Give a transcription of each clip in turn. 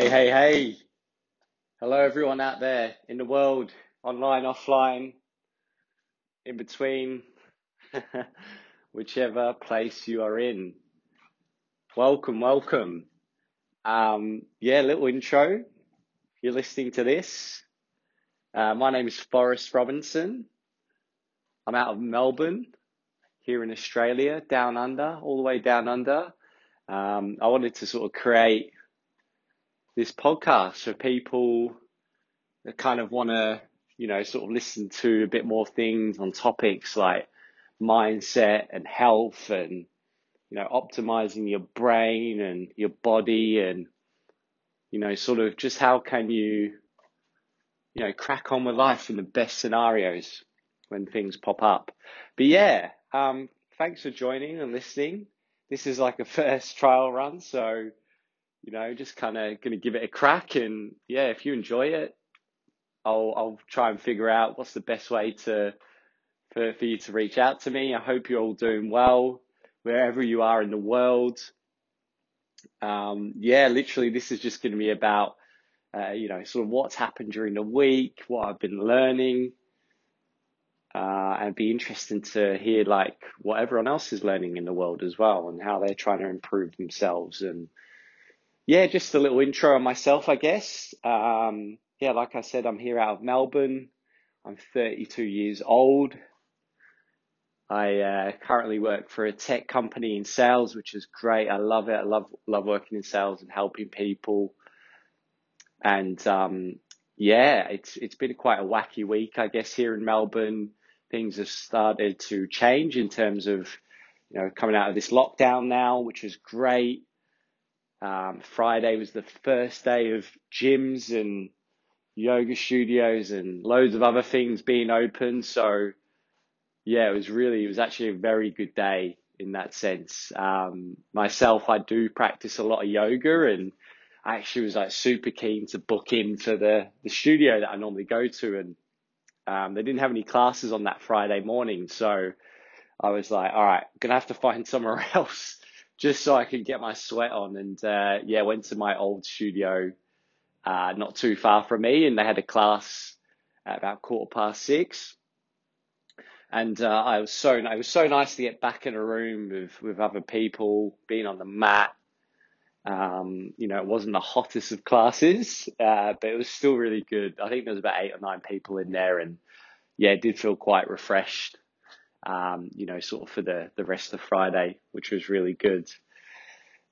Hey, hey, hey. Hello, everyone out there in the world, online, offline, in between, whichever place you are in. Welcome, welcome. Um, yeah, little intro. You're listening to this. Uh, my name is Forrest Robinson. I'm out of Melbourne, here in Australia, down under, all the way down under. Um, I wanted to sort of create this podcast for people that kind of want to, you know, sort of listen to a bit more things on topics like mindset and health and, you know, optimizing your brain and your body and, you know, sort of just how can you, you know, crack on with life in the best scenarios when things pop up. But yeah, um, thanks for joining and listening. This is like a first trial run, so you know, just kind of going to give it a crack. And yeah, if you enjoy it, I'll I'll try and figure out what's the best way to for for you to reach out to me. I hope you're all doing well wherever you are in the world. Um, yeah, literally, this is just going to be about uh, you know sort of what's happened during the week, what I've been learning. Uh, and be interesting to hear like what everyone else is learning in the world as well and how they're trying to improve themselves and yeah, just a little intro on myself, I guess. Um, yeah, like I said, I'm here out of Melbourne. I'm 32 years old. I uh, currently work for a tech company in sales, which is great. I love it. I love love working in sales and helping people. And um, yeah, it's it's been quite a wacky week, I guess, here in Melbourne. Things have started to change in terms of you know coming out of this lockdown now, which is great. Um, Friday was the first day of gyms and yoga studios and loads of other things being open. So yeah, it was really, it was actually a very good day in that sense. Um, myself, I do practice a lot of yoga and I actually was like super keen to book into the, the studio that I normally go to and um, they didn't have any classes on that Friday morning. So I was like, all right, to have to find somewhere else just so I could get my sweat on. And uh, yeah, went to my old studio, uh, not too far from me, and they had a class at about quarter past six. And uh, I was so it was so nice to get back in a room with with other people, being on the mat. Um, you know, it wasn't the hottest of classes, uh, but it was still really good. I think there was about eight or nine people in there, and yeah, it did feel quite refreshed um, you know, sort of for the, the rest of Friday, which was really good.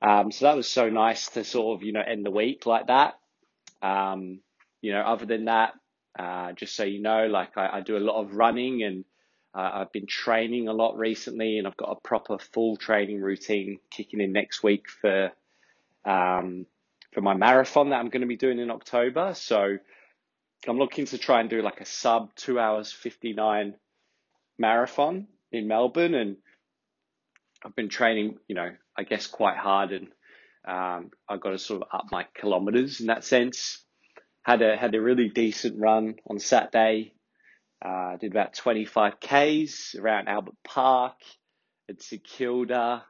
Um, so that was so nice to sort of, you know, end the week like that. Um, you know, other than that, uh, just so you know, like I, I do a lot of running and uh, I've been training a lot recently and I've got a proper full training routine kicking in next week for, um, for my marathon that I'm going to be doing in October. So I'm looking to try and do like a sub two hours 59 marathon in Melbourne, and I've been training, you know, I guess quite hard, and um, I've got to sort of up my kilometers in that sense. Had a had a really decent run on Saturday. Uh, did about 25 k's around Albert Park at St Kilda.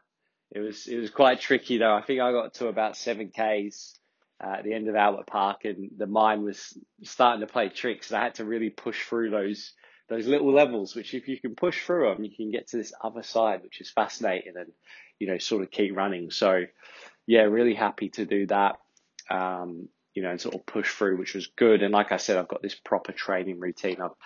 It was it was quite tricky though. I think I got to about seven k's uh, at the end of Albert Park, and the mind was starting to play tricks. And I had to really push through those those little levels, which if you can push through them, you can get to this other side, which is fascinating and, you know, sort of keep running. So yeah, really happy to do that. Um, you know, and sort of push through, which was good. And like I said, I've got this proper training routine. I've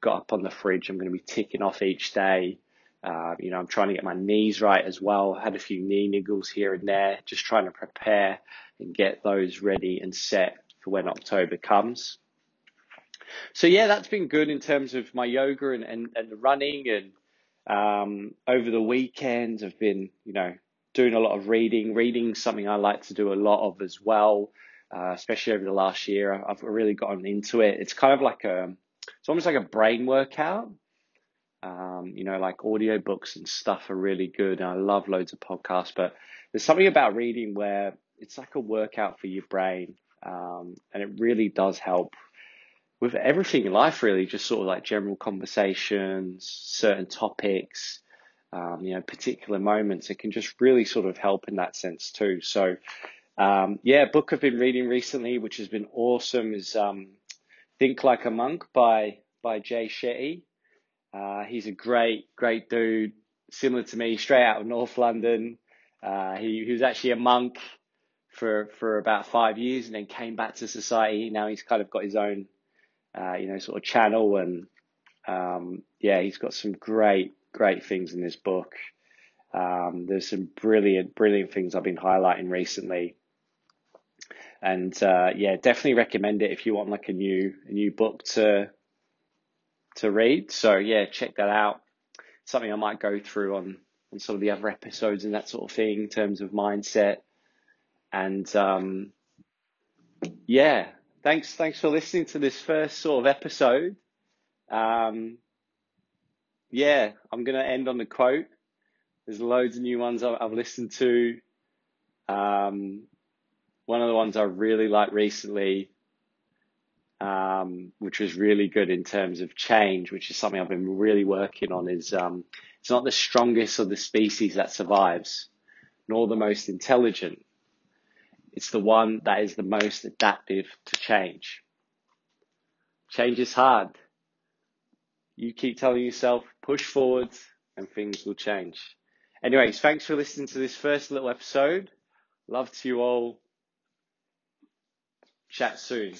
got up on the fridge. I'm going to be ticking off each day. Uh, you know, I'm trying to get my knees right as well. Had a few knee niggles here and there, just trying to prepare and get those ready and set for when October comes so yeah, that's been good in terms of my yoga and, and, and the running and um, over the weekends I've been, you know, doing a lot of reading. Reading something I like to do a lot of as well, uh, especially over the last year. I've really gotten into it. It's kind of like a, it's almost like a brain workout. Um, you know, like audiobooks and stuff are really good. And I love loads of podcasts, but there's something about reading where it's like a workout for your brain. Um, and it really does help with everything in life, really, just sort of like general conversations, certain topics, um, you know, particular moments. It can just really sort of help in that sense too. So, Um, yeah, book I've been reading recently, which has been awesome, is um, Think Like a Monk by by Jay Shetty. Uh, he's a great, great dude, similar to me, straight out of North London. Uh, he, he was actually a monk for for about five years, and then came back to society. Now he's kind of got his own, uh, you know, sort of channel, and um, yeah, he's got some great, great things in this book. Um, there's some brilliant, brilliant things I've been highlighting recently. And uh, yeah, definitely recommend it if you want like a new a new book to to read. So yeah, check that out. Something I might go through on on some of the other episodes and that sort of thing in terms of mindset. And um, yeah, thanks thanks for listening to this first sort of episode. Um, yeah, I'm gonna end on the quote. There's loads of new ones I've listened to. Um, one of the ones I really like recently, um, which was really good in terms of change, which is something I've been really working on, is um, it's not the strongest of the species that survives, nor the most intelligent. It's the one that is the most adaptive to change. Change is hard. You keep telling yourself, push forward and things will change. Anyways, thanks for listening to this first little episode. Love to you all. Chat soon.